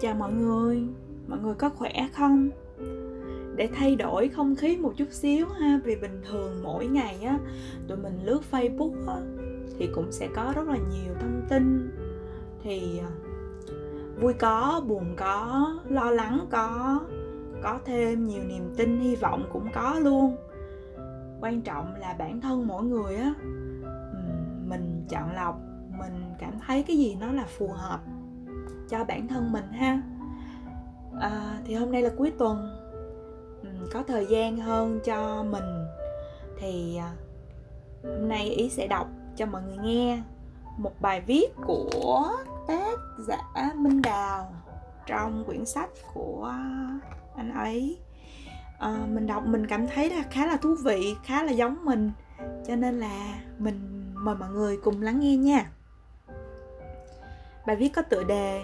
Chào mọi người, mọi người có khỏe không? Để thay đổi không khí một chút xíu ha Vì bình thường mỗi ngày á Tụi mình lướt Facebook á Thì cũng sẽ có rất là nhiều thông tin. Thì à, vui có, buồn có, lo lắng có Có thêm nhiều niềm tin, hy vọng cũng có luôn. Quan trọng là bản thân mỗi người á Mình chọn lọc Mình cảm thấy cái gì nó là phù hợp cho bản thân mình ha. À, thì hôm nay là cuối tuần. Ừ, có thời gian hơn cho mình. Thì à, hôm nay ý sẽ đọc cho mọi người nghe một bài viết của tác giả minh đào trong quyển sách của anh ấy. À, mình đọc mình cảm thấy là khá là thú vị khá là giống mình. Cho nên là mình mời mọi người cùng lắng nghe nha. Bài viết có tựa đề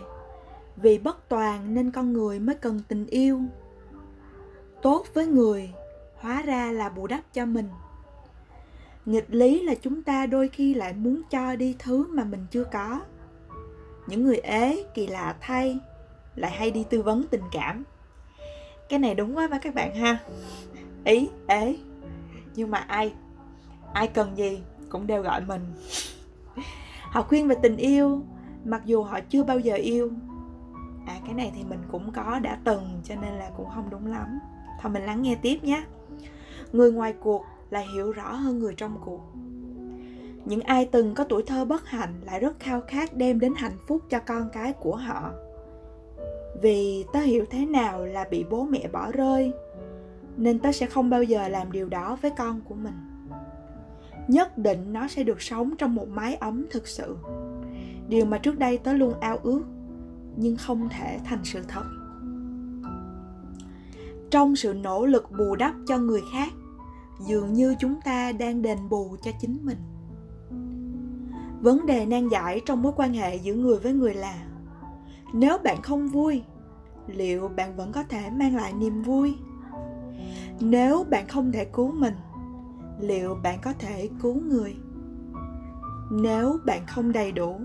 vì bất toàn nên con người mới cần tình yêu. Tốt với người, hóa ra là bù đắp cho mình. Nghịch lý là chúng ta đôi khi lại muốn cho đi thứ mà mình chưa có. Những người ế, kỳ lạ, thay, lại hay đi tư vấn tình cảm. Cái này đúng quá mà các bạn ha. Ý, ế. Nhưng mà ai ai cần gì cũng đều gọi mình. Họ khuyên về tình yêu, mặc dù họ chưa bao giờ yêu à cái này thì mình cũng có, đã từng, cho nên là cũng không đúng lắm. Thôi mình lắng nghe tiếp nhé. Người ngoài cuộc là hiểu rõ hơn người trong cuộc. Những ai từng có tuổi thơ bất hạnh lại rất khao khát đem đến hạnh phúc cho con cái của họ. Vì tớ hiểu thế nào là bị bố mẹ bỏ rơi, nên tớ sẽ không bao giờ làm điều đó với con của mình. Nhất định nó sẽ được sống trong một mái ấm thực sự. Điều mà trước đây tớ luôn ao ước nhưng không thể thành sự thật. Trong sự nỗ lực bù đắp cho người khác, dường như chúng ta đang đền bù cho chính mình. Vấn đề nan giải trong mối quan hệ giữa người với người là, nếu bạn không vui, liệu bạn vẫn có thể mang lại niềm vui? Nếu bạn không thể cứu mình, liệu bạn có thể cứu người? Nếu bạn không đầy đủ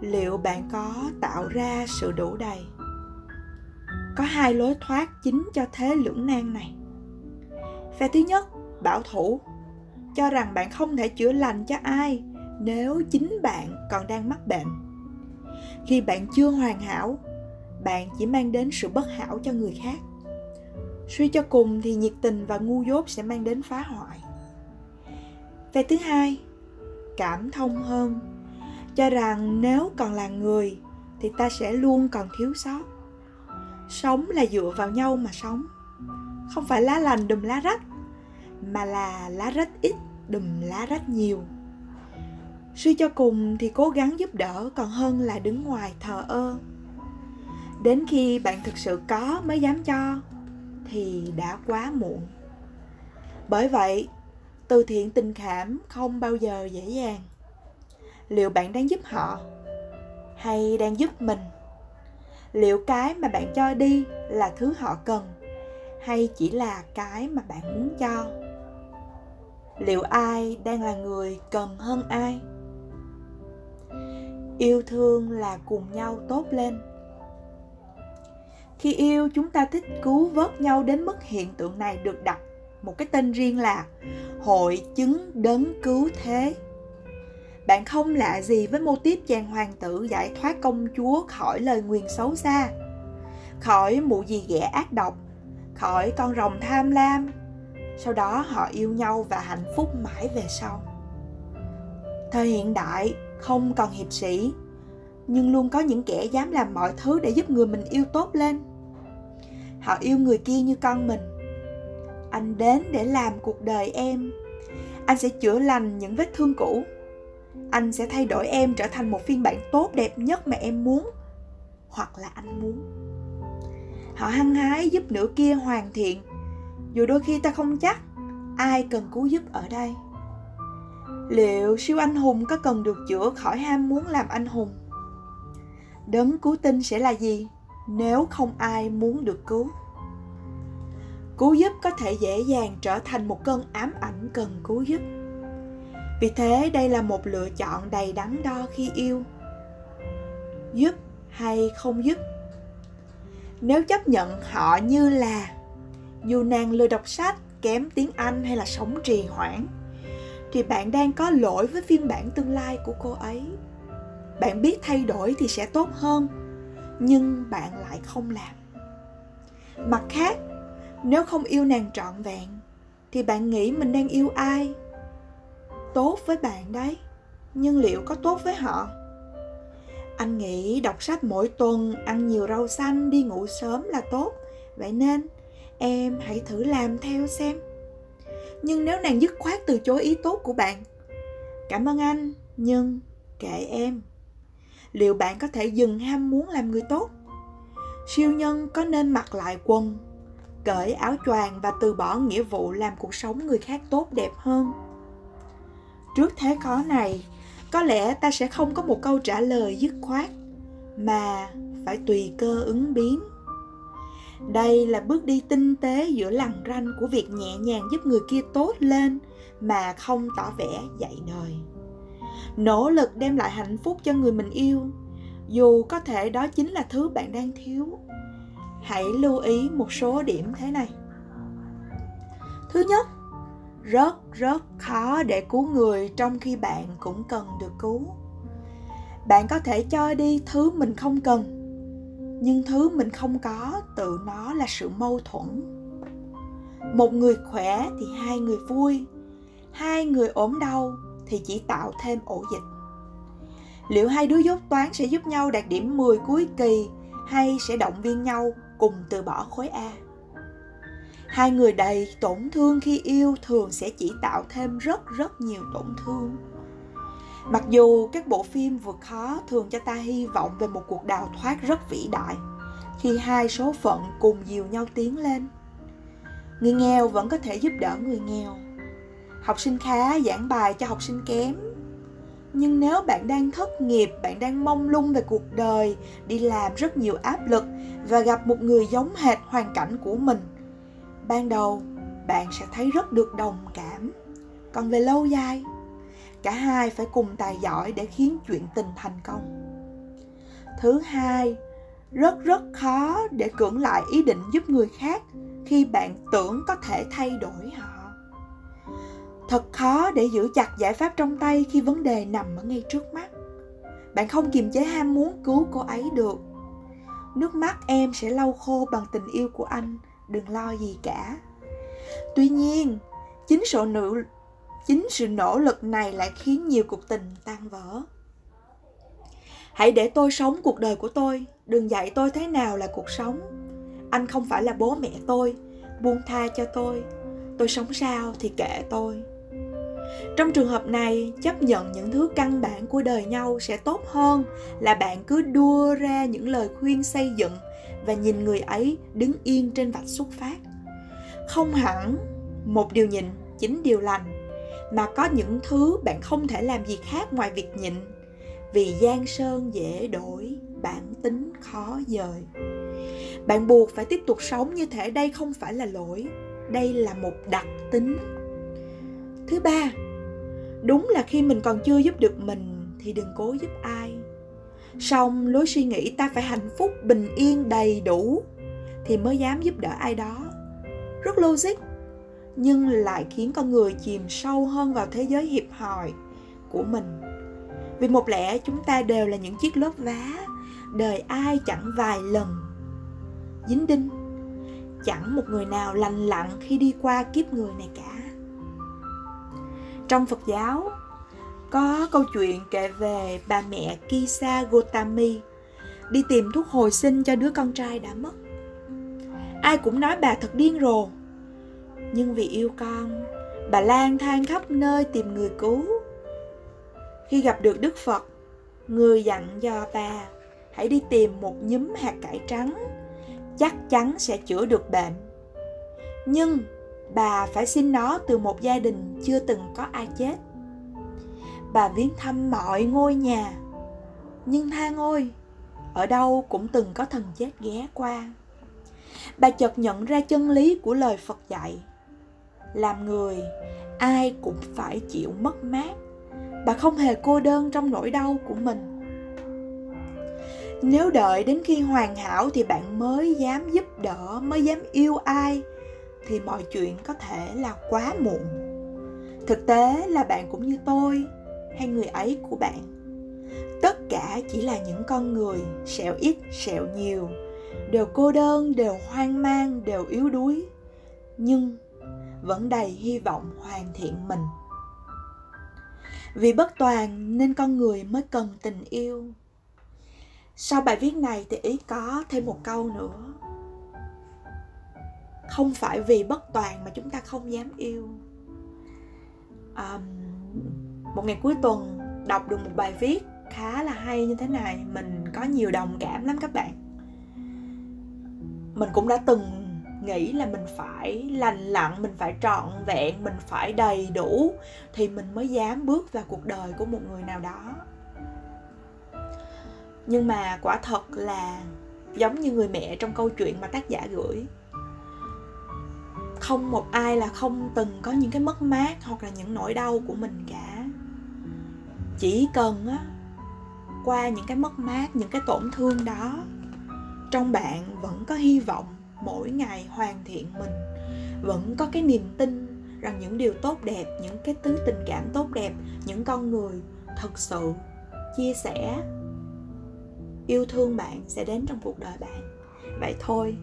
liệu bạn có tạo ra sự đủ đầy? Có hai lối thoát chính cho thế lưỡng nan này. Phe thứ nhất, bảo thủ, cho rằng bạn không thể chữa lành cho ai nếu chính bạn còn đang mắc bệnh. Khi bạn chưa hoàn hảo, bạn chỉ mang đến sự bất hảo cho người khác. Suy cho cùng thì nhiệt tình và ngu dốt sẽ mang đến phá hoại. Phe thứ hai, cảm thông hơn cho rằng nếu còn là người thì ta sẽ luôn còn thiếu sót. Sống là dựa vào nhau mà sống. Không phải lá lành đùm lá rách, mà là lá rách ít đùm lá rách nhiều. Suy cho cùng thì cố gắng giúp đỡ còn hơn là đứng ngoài thờ ơ. Đến khi bạn thực sự có mới dám cho, thì đã quá muộn. Bởi vậy, từ thiện tình cảm không bao giờ dễ dàng liệu bạn đang giúp họ hay đang giúp mình? Liệu cái mà bạn cho đi là thứ họ cần hay chỉ là cái mà bạn muốn cho? Liệu ai đang là người cần hơn ai? Yêu thương là cùng nhau tốt lên. Khi yêu, chúng ta thích cứu vớt nhau đến mức hiện tượng này được đặt một cái tên riêng là hội chứng đấng cứu thế bạn không lạ gì với mô típ chàng hoàng tử giải thoát công chúa khỏi lời nguyền xấu xa, khỏi mụ gì ghẻ ác độc, khỏi con rồng tham lam. Sau đó họ yêu nhau và hạnh phúc mãi về sau. Thời hiện đại không còn hiệp sĩ, nhưng luôn có những kẻ dám làm mọi thứ để giúp người mình yêu tốt lên. Họ yêu người kia như con mình. Anh đến để làm cuộc đời em. Anh sẽ chữa lành những vết thương cũ anh sẽ thay đổi em trở thành một phiên bản tốt đẹp nhất mà em muốn, hoặc là anh muốn. Họ hăng hái giúp nửa kia hoàn thiện. Dù đôi khi ta không chắc ai cần cứu giúp ở đây. Liệu siêu anh hùng có cần được chữa khỏi ham muốn làm anh hùng? Đấng cứu tinh sẽ là gì nếu không ai muốn được cứu? Cứu giúp có thể dễ dàng trở thành một cơn ám ảnh cần cứu giúp vì thế đây là một lựa chọn đầy đắn đo khi yêu. Giúp hay không giúp nếu chấp nhận họ như là dù nàng lười đọc sách, kém tiếng anh hay là sống trì hoãn, thì bạn đang có lỗi với phiên bản tương lai của cô ấy. Bạn biết thay đổi thì sẽ tốt hơn, nhưng bạn lại không làm. Mặt khác, nếu không yêu nàng trọn vẹn, thì bạn nghĩ mình đang yêu ai? Tốt với bạn đấy, nhưng liệu có tốt với họ? Anh nghĩ đọc sách mỗi tuần, ăn nhiều rau xanh, đi ngủ sớm là tốt. Vậy nên, em hãy thử làm theo xem. Nhưng nếu nàng dứt khoát từ chối ý tốt của bạn? Cảm ơn anh, nhưng kệ em. Liệu bạn có thể dừng ham muốn làm người tốt? Siêu nhân có nên mặc lại quần, cởi áo choàng và từ bỏ nghĩa vụ làm cuộc sống người khác tốt đẹp hơn? Trước thế khó này, có lẽ ta sẽ không có một câu trả lời dứt khoát, mà phải tùy cơ ứng biến. Đây là bước đi tinh tế giữa lằn ranh của việc nhẹ nhàng giúp người kia tốt lên mà không tỏ vẻ dạy đời. Nỗ lực đem lại hạnh phúc cho người mình yêu, dù có thể đó chính là thứ bạn đang thiếu. Hãy lưu ý một số điểm thế này. Thứ nhất rất rất khó để cứu người trong khi bạn cũng cần được cứu. Bạn có thể cho đi thứ mình không cần, nhưng thứ mình không có, tự nó là sự mâu thuẫn. Một người khỏe thì hai người vui, hai người ốm đau thì chỉ tạo thêm ổ dịch. Liệu hai đứa dốt toán sẽ giúp nhau đạt điểm 10 cuối kỳ hay sẽ động viên nhau cùng từ bỏ khối A? Hai người đầy tổn thương khi yêu thường sẽ chỉ tạo thêm rất rất nhiều tổn thương. Mặc dù các bộ phim vượt khó thường cho ta hy vọng về một cuộc đào thoát rất vĩ đại, khi hai số phận cùng dìu nhau tiến lên. Người nghèo vẫn có thể giúp đỡ người nghèo. Học sinh khá giảng bài cho học sinh kém nhưng nếu bạn đang thất nghiệp, bạn đang mông lung về cuộc đời, đi làm rất nhiều áp lực và gặp một người giống hệt hoàn cảnh của mình ban đầu, bạn sẽ thấy rất được đồng cảm. Còn về lâu dài, cả hai phải cùng tài giỏi để khiến chuyện tình thành công. Thứ hai, rất rất khó để cưỡng lại ý định giúp người khác khi bạn tưởng có thể thay đổi họ. Thật khó để giữ chặt giải pháp trong tay khi vấn đề nằm ở ngay trước mắt. Bạn không kiềm chế ham muốn cứu cô ấy được. Nước mắt em sẽ lau khô bằng tình yêu của anh đừng lo gì cả. Tuy nhiên, chính sự nữ chính sự nỗ lực này lại khiến nhiều cuộc tình tan vỡ. Hãy để tôi sống cuộc đời của tôi, đừng dạy tôi thế nào là cuộc sống. Anh không phải là bố mẹ tôi, buông tha cho tôi. Tôi sống sao thì kệ tôi trong trường hợp này, chấp nhận những thứ căn bản của đời nhau sẽ tốt hơn là bạn cứ đua ra những lời khuyên xây dựng và nhìn người ấy đứng yên trên vạch xuất phát. Không hẳn một điều nhịn chính điều lành, mà có những thứ bạn không thể làm gì khác ngoài việc nhịn, vì giang sơn dễ đổi bản tính khó dời. Bạn buộc phải tiếp tục sống như thể đây không phải là lỗi, đây là một đặc tính. Thứ ba đúng là khi mình còn chưa giúp được mình thì đừng cố giúp ai. Song lối suy nghĩ ta phải hạnh phúc, bình yên, đầy đủ thì mới dám giúp đỡ ai đó. Rất logic, nhưng lại khiến con người chìm sâu hơn vào thế giới hiệp hòi của mình. Vì một lẽ chúng ta đều là những chiếc lốp vá, đời ai chẳng vài lần. Dính đinh, chẳng một người nào lành lặn khi đi qua kiếp người này cả trong Phật giáo, có câu chuyện kể về bà mẹ Kisa Gotami đi tìm thuốc hồi sinh cho đứa con trai đã mất. Ai cũng nói bà thật điên rồ. Nhưng vì yêu con, bà lang thang khắp nơi tìm người cứu. Khi gặp được Đức Phật, người dặn dò bà hãy đi tìm một nhúm hạt cải trắng, chắc chắn sẽ chữa được bệnh. Nhưng bà phải xin nó từ một gia đình chưa từng có ai chết. Bà viếng thăm mọi ngôi nhà, nhưng tha ngôi, ở đâu cũng từng có thần chết ghé qua. Bà chợt nhận ra chân lý của lời phật dạy, làm người, ai cũng phải chịu mất mát. Bà không hề cô đơn trong nỗi đau của mình. Nếu đợi đến khi hoàn hảo thì bạn mới dám giúp đỡ, mới dám yêu ai thì mọi chuyện có thể là quá muộn. Thực tế là bạn cũng như tôi, hay người ấy của bạn. Tất cả chỉ là những con người, sẹo ít, sẹo nhiều. Đều cô đơn, đều hoang mang, đều yếu đuối. Nhưng vẫn đầy hy vọng hoàn thiện mình. Vì bất toàn nên con người mới cần tình yêu. Sau bài viết này thì ý có thêm một câu nữa không phải vì bất toàn mà chúng ta không dám yêu. Um, một ngày cuối tuần đọc được một bài viết khá là hay như thế này mình có nhiều đồng cảm lắm các bạn. Mình cũng đã từng nghĩ là mình phải lành lặn mình phải trọn vẹn mình phải đầy đủ thì mình mới dám bước vào cuộc đời của một người nào đó. Nhưng mà quả thật là giống như người mẹ trong câu chuyện mà tác giả gửi không một ai là không từng có những cái mất mát hoặc là những nỗi đau của mình cả. Chỉ cần á, qua những cái mất mát, những cái tổn thương đó, trong bạn vẫn có hy vọng mỗi ngày hoàn thiện mình, vẫn có cái niềm tin rằng những điều tốt đẹp, những cái thứ tình cảm tốt đẹp, những con người thật sự chia sẻ, yêu thương bạn sẽ đến trong cuộc đời bạn. Vậy thôi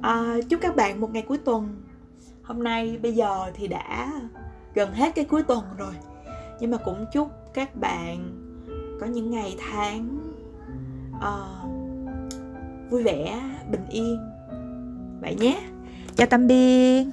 à, chúc các bạn một ngày cuối tuần. Hôm nay bây giờ thì đã gần hết cái cuối tuần rồi. Nhưng mà cũng chúc các bạn có những ngày tháng uh, vui vẻ bình yên. Vậy nhé. Chào tạm biệt.